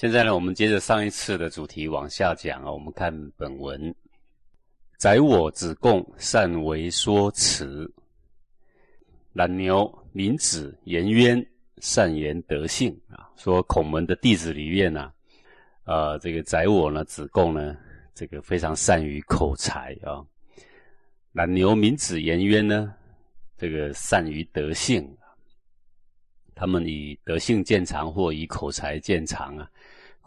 现在呢，我们接着上一次的主题往下讲啊。我们看本文：宰我子贡善为说辞，懒牛民子颜渊善言德性啊。说孔门的弟子里面呢，呃，这个宰我呢，子贡呢，这个非常善于口才啊。懒牛民子颜渊呢，这个善于德性。他们以德性见长，或以口才见长啊。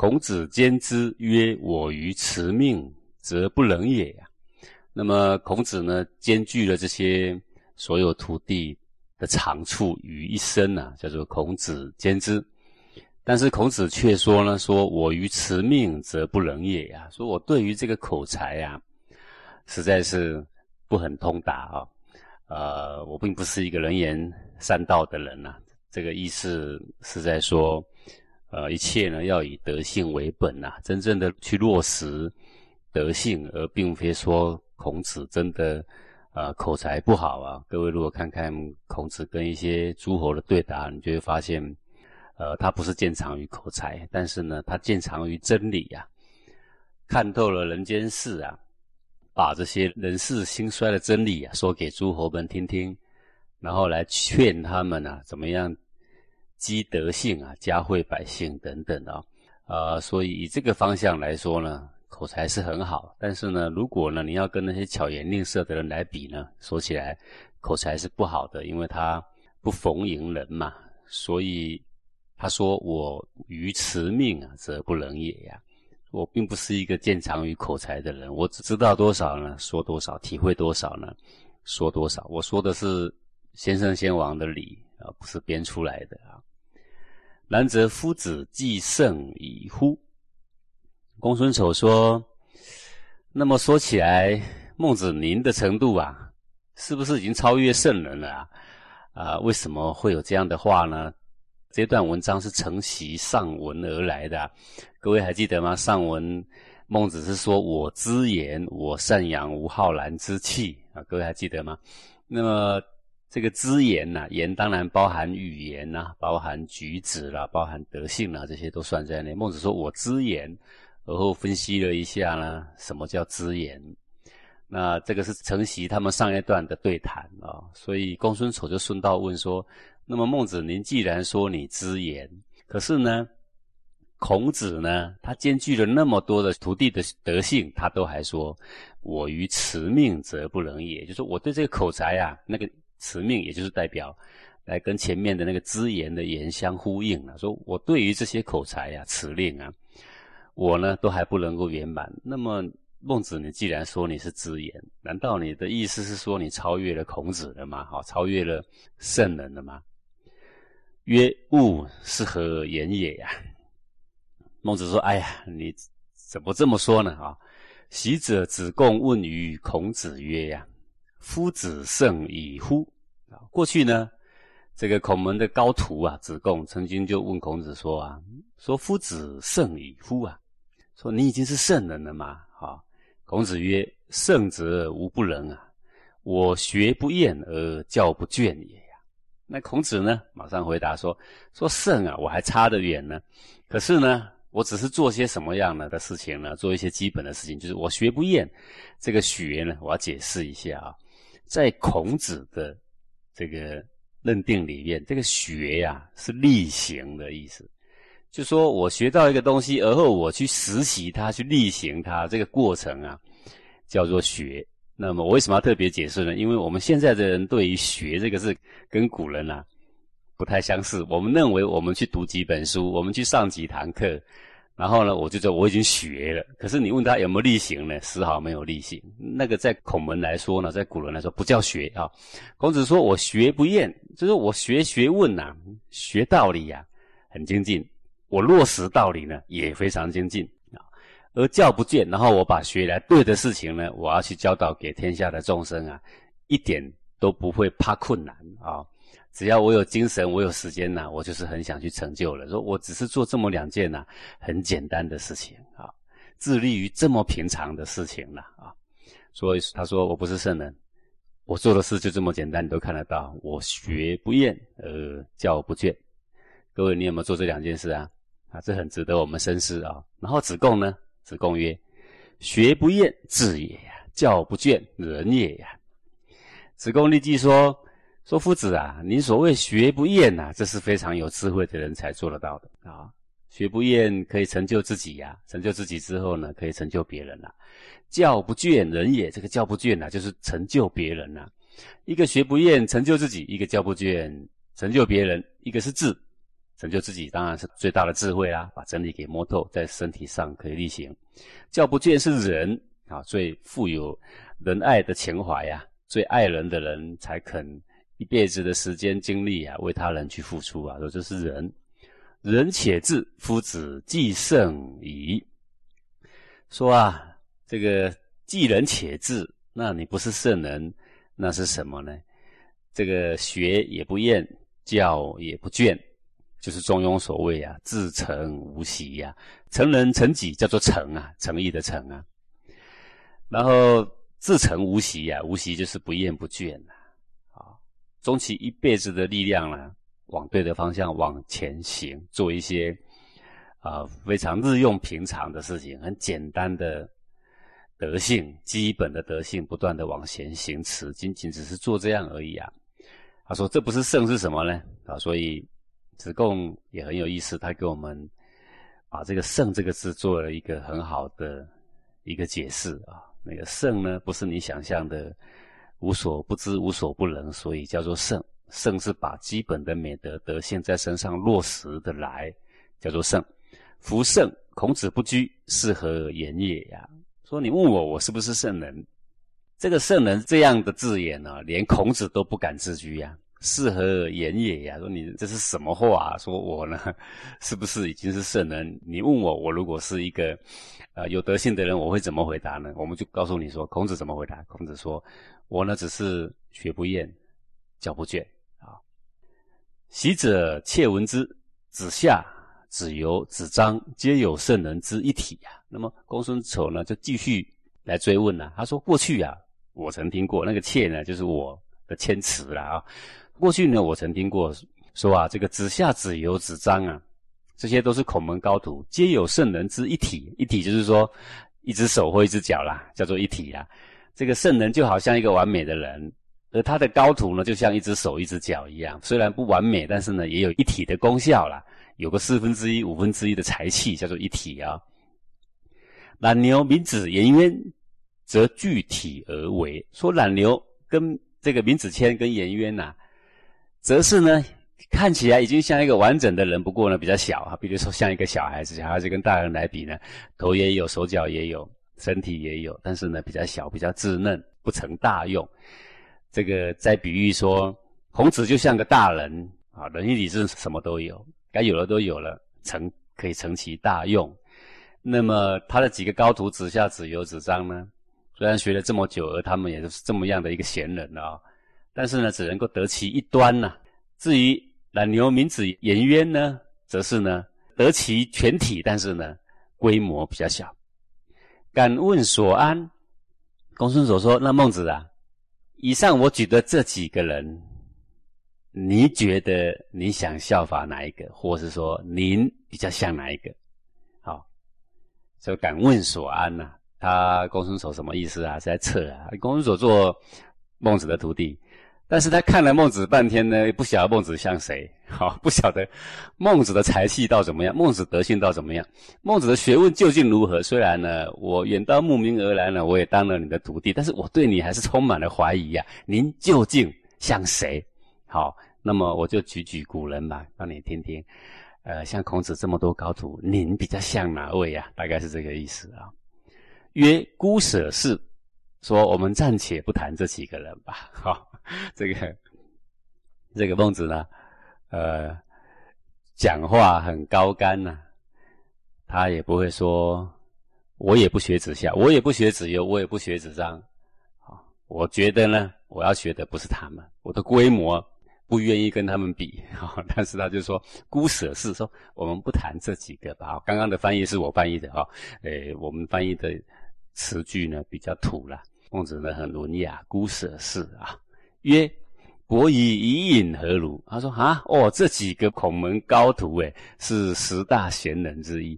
孔子兼之曰：“我于辞命，则不能也。”那么孔子呢，兼具了这些所有徒弟的长处于一身啊，叫做孔子兼之。但是孔子却说呢：“说我于辞命，则不能也呀。”说我对于这个口才呀，实在是不很通达啊。呃，我并不是一个能言善道的人呐。这个意思是在说，呃，一切呢要以德性为本呐，真正的去落实德性，而并非说孔子真的呃口才不好啊。各位如果看看孔子跟一些诸侯的对答，你就会发现，呃，他不是见长于口才，但是呢，他见长于真理呀，看透了人间事啊，把这些人世兴衰的真理啊说给诸侯们听听。然后来劝他们啊，怎么样积德性啊，加惠百姓等等啊，呃，所以以这个方向来说呢，口才是很好。但是呢，如果呢你要跟那些巧言令色的人来比呢，说起来口才是不好的，因为他不逢迎人嘛。所以他说：“我于辞命啊，则不能也呀。我并不是一个见长于口才的人，我只知道多少呢，说多少；体会多少呢，说多少。我说的是。”先生先王的礼啊，不是编出来的啊。然则夫子既圣矣乎？公孙丑说：“那么说起来，孟子您的程度啊，是不是已经超越圣人了啊？啊，为什么会有这样的话呢？这段文章是承袭上文而来的，各位还记得吗？上文孟子是说我知言，我善养无好然之气啊，各位还记得吗？那么。这个知言呐，言当然包含语言呐，包含举止啦，包含德性啦，这些都算在内。孟子说：“我知言。”而后分析了一下呢，什么叫知言？那这个是承袭他们上一段的对谈啊。所以公孙丑就顺道问说：“那么孟子，您既然说你知言，可是呢，孔子呢，他兼具了那么多的徒弟的德性，他都还说我于辞命则不能也，就是我对这个口才啊，那个。”辞命也就是代表来跟前面的那个知言的言相呼应了。说我对于这些口才呀、辞令啊，我呢都还不能够圆满。那么孟子，你既然说你是知言，难道你的意思是说你超越了孔子了吗？好，超越了圣人了吗？曰：物是何言也呀？孟子说：哎呀，你怎么这么说呢？啊，习者子贡问于孔子曰呀。夫子胜矣乎？啊，过去呢，这个孔门的高徒啊，子贡曾经就问孔子说啊，说夫子胜矣乎？啊，说你已经是圣人了嘛？啊，孔子曰：圣者无不能啊，我学不厌而教不倦也呀。那孔子呢，马上回答说：说圣啊，我还差得远呢。可是呢，我只是做些什么样的的事情呢？做一些基本的事情，就是我学不厌。这个学呢，我要解释一下啊。在孔子的这个认定里面，这个学呀是力行的意思，就说我学到一个东西，而后我去实习它，去力行它，这个过程啊叫做学。那么我为什么要特别解释呢？因为我们现在的人对于“学”这个字跟古人啊不太相似。我们认为我们去读几本书，我们去上几堂课。然后呢，我就说我已经学了，可是你问他有没有例行呢？丝毫没有例行。那个在孔门来说呢，在古人来说不叫学啊。孔子说我学不厌，就是我学学问呐，学道理呀，很精进。我落实道理呢，也非常精进啊。而教不倦，然后我把学来对的事情呢，我要去教导给天下的众生啊，一点都不会怕困难啊。只要我有精神，我有时间呐，我就是很想去成就了。说我只是做这么两件呐，很简单的事情啊，致力于这么平常的事情了啊。所以他说我不是圣人，我做的事就这么简单，你都看得到。我学不厌，呃，教不倦。各位，你有没有做这两件事啊？啊，这很值得我们深思啊。然后子贡呢，子贡曰：“学不厌，智也呀；教不倦，仁也呀。”子贡立即说：“说夫子啊，你所谓学不厌呐，这是非常有智慧的人才做得到的啊。学不厌可以成就自己呀，成就自己之后呢，可以成就别人了。教不倦，人也。这个教不倦呐，就是成就别人呐。一个学不厌，成就自己；一个教不倦，成就别人。一个是智，成就自己当然是最大的智慧啦，把真理给摸透，在身体上可以力行。教不倦是仁啊，最富有仁爱的情怀呀。”最爱人的人才肯一辈子的时间精力啊，为他人去付出啊，说这是仁，仁且智，夫子既圣矣。说啊，这个既仁且智，那你不是圣人，那是什么呢？这个学也不厌，教也不倦，就是中庸所谓啊，自诚无习呀，成人成己叫做诚啊，诚意的诚啊，然后。自诚无习呀，无习就是不厌不倦，啊，终其一辈子的力量呢，往对的方向往前行，做一些啊非常日用平常的事情，很简单的德性，基本的德性，不断的往前行持，仅仅只是做这样而已啊。他说这不是圣是什么呢？啊，所以子贡也很有意思，他给我们把这个圣这个字做了一个很好的一个解释啊。那个圣呢，不是你想象的无所不知、无所不能，所以叫做圣。圣是把基本的美德德性在身上落实的来，叫做圣。夫圣，孔子不居，是何言也呀？说你问我，我是不是圣人？这个圣人这样的字眼呢，连孔子都不敢自居呀。是何言也呀？说你这是什么话？说我呢，是不是已经是圣人？你问我，我如果是一个，呃，有德性的人，我会怎么回答呢？我们就告诉你说，孔子怎么回答？孔子说，我呢，只是学不厌，教不倦啊。习者窃闻之，子夏、子游、子张，皆有圣人之一体呀。那么公孙丑呢，就继续来追问呢。他说，过去啊，我曾听过那个妾呢，就是我的谦辞了啊。过去呢，我曾听过说啊，这个子夏、子游、子张啊，这些都是孔门高徒，皆有圣人之一体。一体就是说，一只手或一只脚啦，叫做一体啦。这个圣人就好像一个完美的人，而他的高徒呢，就像一只手、一只脚一样，虽然不完美，但是呢，也有一体的功效啦，有个四分之一、五分之一的才气，叫做一体啊。冉牛、闵子、颜渊，则具体而为。说冉牛跟这个闵子骞跟颜渊呐。则是呢，看起来已经像一个完整的人，不过呢比较小啊。比如说像一个小孩子，小孩子跟大人来比呢，头也有，手脚也有，身体也有，但是呢比较小，比较稚嫩，不成大用。这个再比喻说，孔子就像个大人啊，仁义礼智什么都有，该有的都有了，成可以成其大用。那么他的几个高徒子夏、子游、子张呢，虽然学了这么久，而他们也就是这么样的一个贤人啊。但是呢，只能够得其一端呐。至于冉牛、闵子、颜渊呢，则是呢得其全体，但是呢规模比较小。敢问所安？公孙所说：“那孟子啊，以上我举的这几个人，你觉得你想效法哪一个，或是说您比较像哪一个？”好，就敢问所安呐。他公孙所什么意思啊？是在测啊。公孙所做孟子的徒弟。但是他看了孟子半天呢，不晓得孟子像谁，好，不晓得孟子的才气到怎么样，孟子德性到怎么样，孟子的学问究竟如何？虽然呢，我远道慕名而来呢，我也当了你的徒弟，但是我对你还是充满了怀疑呀。您究竟像谁？好，那么我就举举古人吧，让你听听。呃，像孔子这么多高徒，您比较像哪位呀？大概是这个意思啊。曰孤舍氏，说我们暂且不谈这几个人吧，好。这个这个孟子呢，呃，讲话很高干呐，他也不会说，我也不学子夏，我也不学子游，我也不学子张，啊，我觉得呢，我要学的不是他们，我的规模不愿意跟他们比，啊，但是他就说孤舍是，说我们不谈这几个吧，刚刚的翻译是我翻译的哈，诶，我们翻译的词句呢比较土了，孟子呢很文雅，孤舍事啊。曰：伯夷以隐何如？他说啊，哦，这几个孔门高徒，诶，是十大贤人之一，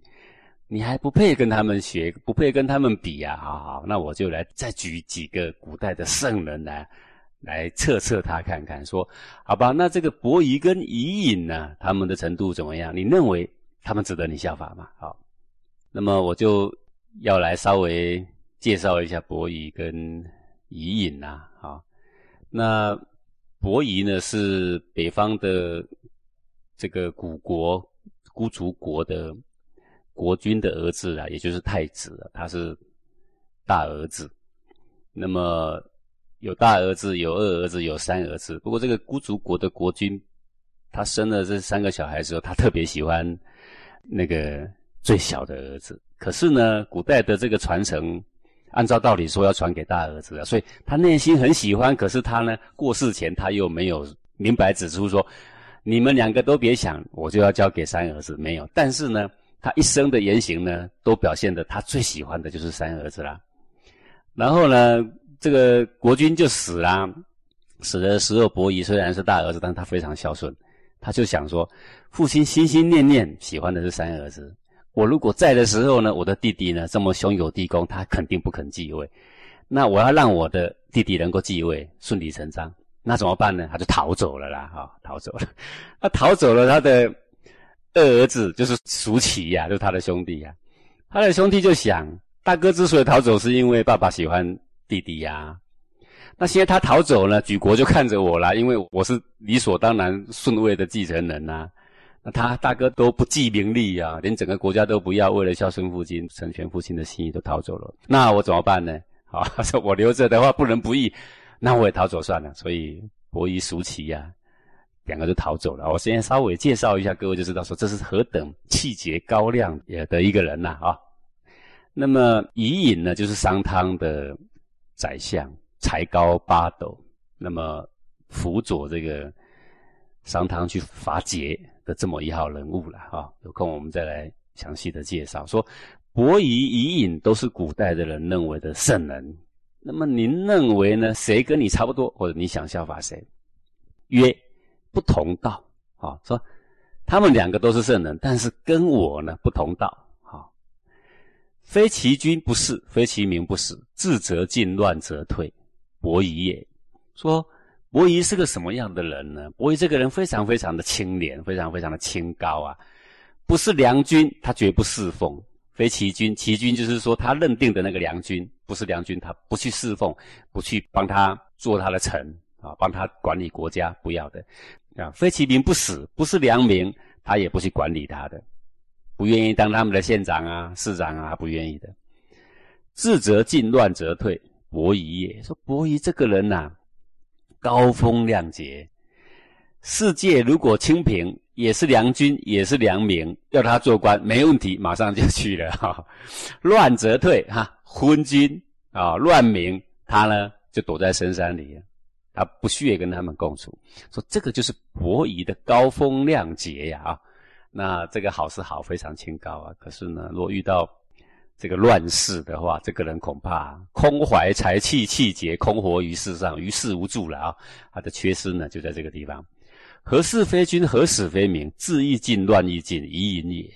你还不配跟他们学，不配跟他们比啊！好好，那我就来再举几个古代的圣人来，来测测他看看。说好吧，那这个伯夷跟伊尹呢，他们的程度怎么样？你认为他们值得你效法吗？好，那么我就要来稍微介绍一下伯夷跟伊尹呐。好，那。伯夷呢是北方的这个古国孤竹国的国君的儿子啊，也就是太子，他是大儿子。那么有大儿子，有二儿子，有三儿子。不过这个孤竹国的国君，他生了这三个小孩之后，他特别喜欢那个最小的儿子。可是呢，古代的这个传承。按照道理说要传给大儿子的，所以他内心很喜欢。可是他呢，过世前他又没有明白指出说，你们两个都别想，我就要交给三儿子。没有，但是呢，他一生的言行呢，都表现的他最喜欢的就是三儿子啦。然后呢，这个国君就死了，死的时候，伯夷虽然是大儿子，但他非常孝顺，他就想说，父亲心心念念喜欢的是三儿子。我如果在的时候呢，我的弟弟呢这么兄友弟恭，他肯定不肯继位。那我要让我的弟弟能够继位，顺理成章。那怎么办呢？他就逃走了啦，哈，逃走了。他逃走了，他的二儿子就是叔齐呀，就是他的兄弟呀。他的兄弟就想，大哥之所以逃走，是因为爸爸喜欢弟弟呀。那现在他逃走了，举国就看着我了，因为我是理所当然顺位的继承人呐。那他大哥都不计名利啊，连整个国家都不要，为了孝顺父亲、成全父亲的心意都逃走了。那我怎么办呢？好，说 我留着的话不仁不义，那我也逃走算了。所以伯夷、叔齐呀，两个就逃走了。我先稍微介绍一下，各位就知道说这是何等气节高亮也的一个人呐啊。那么伊尹呢，就是商汤的宰相，才高八斗，那么辅佐这个商汤去伐桀。的这么一号人物了哈，有空我们再来详细的介绍。说伯夷、伊尹都是古代的人认为的圣人，那么您认为呢？谁跟你差不多，或者你想效法谁？曰不同道啊，说他们两个都是圣人，但是跟我呢不同道。哈，非其君不是，非其民不死，智则进，乱则退。伯夷也说。伯夷是个什么样的人呢？伯夷这个人非常非常的清廉，非常非常的清高啊，不是良君，他绝不侍奉；非齐君，齐君就是说他认定的那个良君，不是良君，他不去侍奉，不去帮他做他的臣啊，帮他管理国家，不要的啊。非其民不死，不是良民，他也不去管理他的，不愿意当他们的县长啊、市长啊，不愿意的。智则进，乱则退。伯夷也说，伯夷这个人呐。高风亮节，世界如果清平，也是良君，也是良民，要他做官没问题，马上就去了哈。乱则退哈，昏君啊，乱民，他呢就躲在深山里，他不屑跟他们共处。说这个就是伯夷的高风亮节呀啊，那这个好是好，非常清高啊。可是呢，若遇到这个乱世的话，这个人恐怕空怀才气，气节空活于世上，于世无助了啊！他的缺失呢，就在这个地方。何事非君，何使非民？治亦尽，乱亦尽，夷隐也。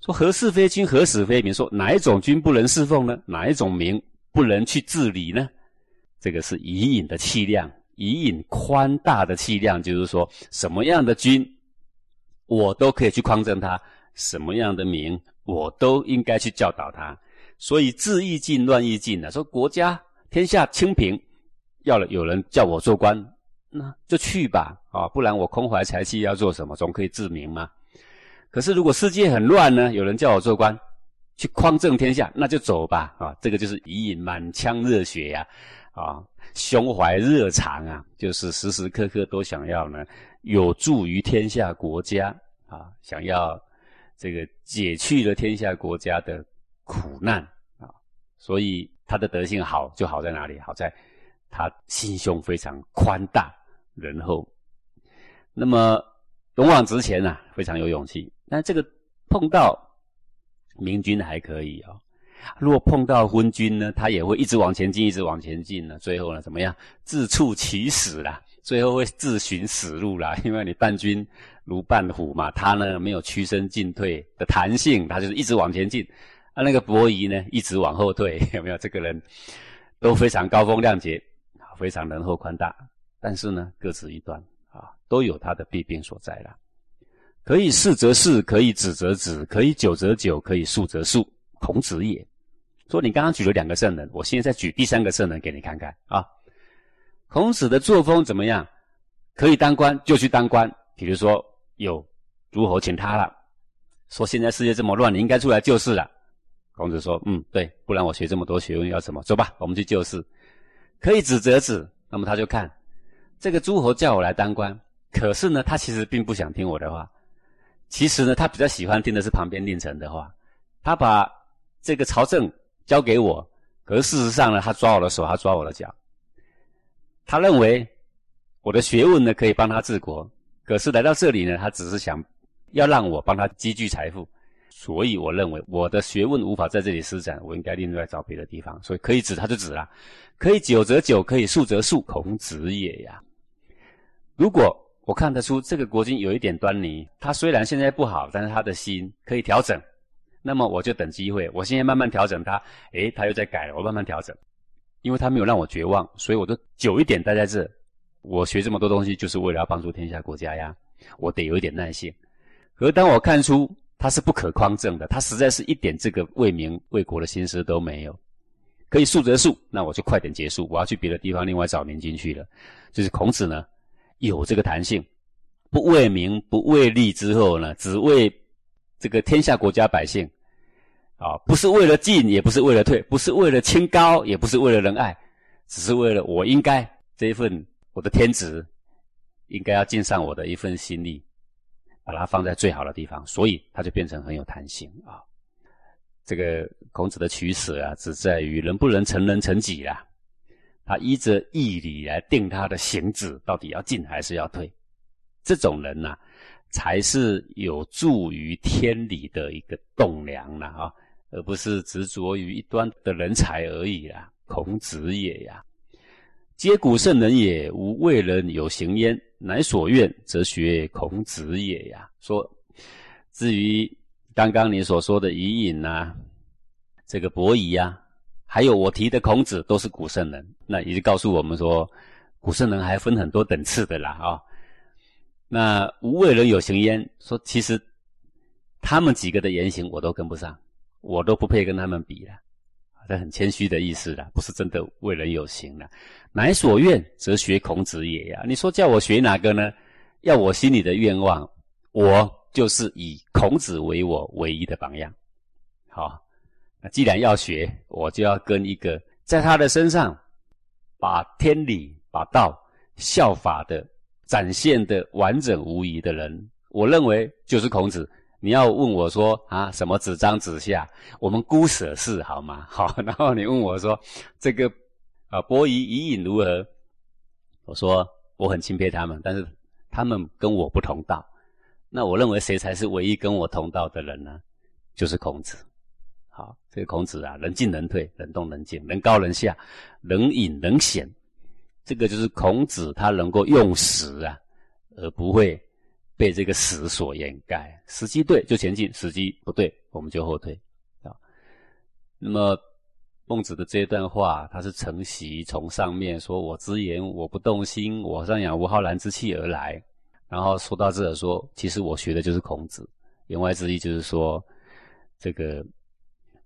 说何事非君，何使非民？说哪一种君不能侍奉呢？哪一种民不能去治理呢？这个是夷隐的气量，夷隐宽大的气量，就是说什么样的君，我都可以去匡正他；什么样的民。我都应该去教导他，所以治亦尽，乱亦尽的。说国家天下清平，要了有人叫我做官，那就去吧，啊，不然我空怀才气要做什么？总可以治民嘛。可是如果世界很乱呢？有人叫我做官，去匡正天下，那就走吧，啊，这个就是以满腔热血呀，啊，胸怀热肠啊，就是时时刻刻都想要呢，有助于天下国家啊，想要。这个解去了天下国家的苦难啊，所以他的德性好就好在哪里？好在他心胸非常宽大仁厚。那么勇往直前啊，非常有勇气。那这个碰到明君还可以啊，如果碰到昏君呢，他也会一直往前进，一直往前进呢。最后呢，怎么样？自处其死啦。最后会自寻死路啦。因为你伴君如伴虎嘛，他呢没有屈身进退的弹性，他就是一直往前进。啊，那个伯夷呢一直往后退，有没有？这个人都非常高风亮节，非常仁厚宽大，但是呢各执一端啊，都有他的弊病所在啦。可以是则是，可以止则止，可以久则久，可以速则速，孔子也。说你刚刚举了两个圣人，我现在再举第三个圣人给你看看啊。孔子的作风怎么样？可以当官就去当官。比如说有诸侯请他了，说现在世界这么乱，你应该出来救世了。孔子说：“嗯，对，不然我学这么多学问要什么？走吧，我们去救世。可以指责止。那么他就看这个诸侯叫我来当官，可是呢，他其实并不想听我的话。其实呢，他比较喜欢听的是旁边令臣的话。他把这个朝政。”交给我，可是事实上呢，他抓我的手，他抓我的脚。他认为我的学问呢可以帮他治国，可是来到这里呢，他只是想要让我帮他积聚财富。所以我认为我的学问无法在这里施展，我应该另外找别的地方。所以可以指他就指了，可以久则久，可以速则速，孔子也呀。如果我看得出这个国君有一点端倪，他虽然现在不好，但是他的心可以调整。那么我就等机会，我现在慢慢调整他，诶，他又在改了，我慢慢调整，因为他没有让我绝望，所以我就久一点待在这。我学这么多东西，就是为了要帮助天下国家呀，我得有一点耐性。可当我看出他是不可匡正的，他实在是一点这个为民为国的心思都没有，可以速则速，那我就快点结束，我要去别的地方另外找明经去了。就是孔子呢，有这个弹性，不为民不为利之后呢，只为。这个天下国家百姓，啊，不是为了进，也不是为了退，不是为了清高，也不是为了仁爱，只是为了我应该这一份我的天职，应该要尽上我的一份心力，把它放在最好的地方，所以它就变成很有弹性啊。这个孔子的取舍啊，只在于能不能成人成己啦。他依着义理来定他的行止，到底要进还是要退？这种人呐。才是有助于天理的一个栋梁了啊，而不是执着于一端的人才而已啦。孔子也呀，皆古圣人也，无为人有行焉，乃所愿则学孔子也呀。说至于刚刚你所说的伊尹呐，这个伯夷呀，还有我提的孔子，都是古圣人，那也就告诉我们说，古圣人还分很多等次的啦啊。那无为人有行焉，说其实他们几个的言行我都跟不上，我都不配跟他们比了，这很谦虚的意思了，不是真的为人有行了。乃所愿则学孔子也呀。你说叫我学哪个呢？要我心里的愿望，我就是以孔子为我唯一的榜样。好，那既然要学，我就要跟一个在他的身上把天理、把道效法的。展现的完整无疑的人，我认为就是孔子。你要问我说啊，什么子张子夏，我们姑舍是好吗？好，然后你问我说这个啊，伯夷伊尹如何？我说我很钦佩他们，但是他们跟我不同道。那我认为谁才是唯一跟我同道的人呢？就是孔子。好，这个孔子啊，能进能退，能动能静，能高能下，能隐能显。这个就是孔子，他能够用时啊，而不会被这个死所掩盖。时机对就前进，时机不对我们就后退啊。那么孟子的这段话，他是承袭从上面说：“我之言，我不动心，我上养无浩然之气而来。”然后说到这说，其实我学的就是孔子。言外之意就是说，这个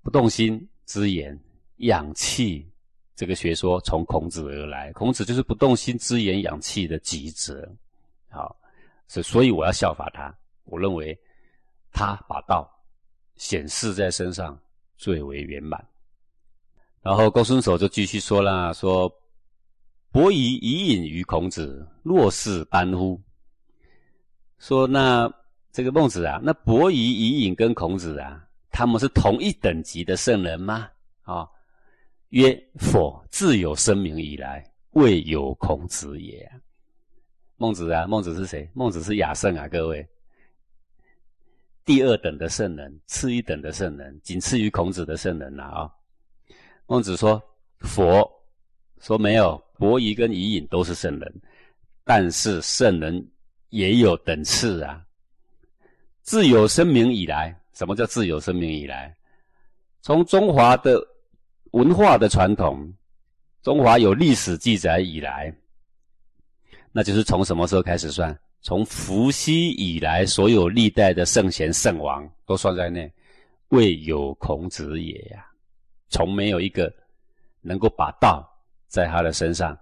不动心之言，养气。这个学说从孔子而来，孔子就是不动心、之言养气的极致。好，所所以我要效法他。我认为他把道显示在身上最为圆满。然后公孙守就继续说了：“说伯夷以隐于孔子，若是般乎？”说那这个孟子啊，那伯夷、以隐跟孔子啊，他们是同一等级的圣人吗？啊？曰：否，自有生明以来，未有孔子也。孟子啊，孟子是谁？孟子是雅圣啊，各位，第二等的圣人，次一等的圣人，仅次于孔子的圣人了啊。孟子说：佛说没有，伯夷跟伊尹都是圣人，但是圣人也有等次啊。自有生明以来，什么叫自有生明以来？从中华的文化的传统，中华有历史记载以来，那就是从什么时候开始算？从伏羲以来，所有历代的圣贤圣王都算在内，未有孔子也呀。从没有一个能够把道在他的身上，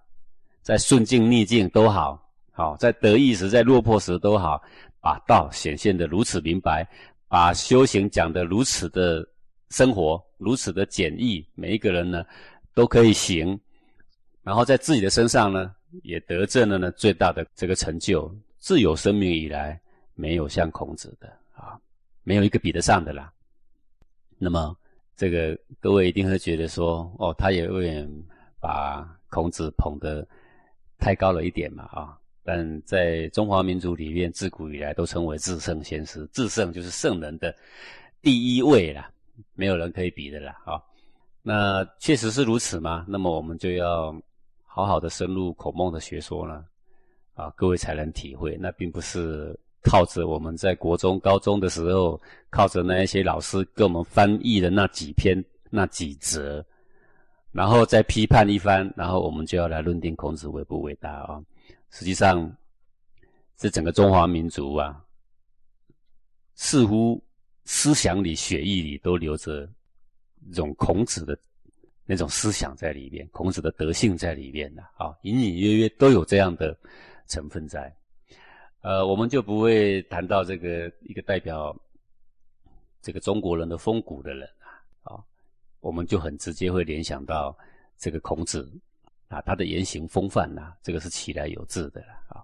在顺境逆境都好，好在得意时，在落魄时都好，把道显现的如此明白，把修行讲的如此的。生活如此的简易，每一个人呢都可以行，然后在自己的身上呢也得证了呢最大的这个成就。自有生命以来，没有像孔子的啊，没有一个比得上的啦。那么这个各位一定会觉得说，哦，他也有点把孔子捧得太高了一点嘛啊。但在中华民族里面，自古以来都称为至圣先师，至圣就是圣人的第一位啦。没有人可以比的啦，啊，那确实是如此吗？那么我们就要好好的深入孔孟的学说呢，啊，各位才能体会。那并不是靠着我们在国中、高中的时候，靠着那一些老师给我们翻译的那几篇、那几则，然后再批判一番，然后我们就要来论定孔子伟不伟大啊。实际上，这整个中华民族啊，似乎。思想里、血液里都留着这种孔子的那种思想在里面，孔子的德性在里面的啊，隐隐约约都有这样的成分在。呃，我们就不会谈到这个一个代表这个中国人的风骨的人啊，啊，我们就很直接会联想到这个孔子啊，他的言行风范呐，这个是其来有致的啊。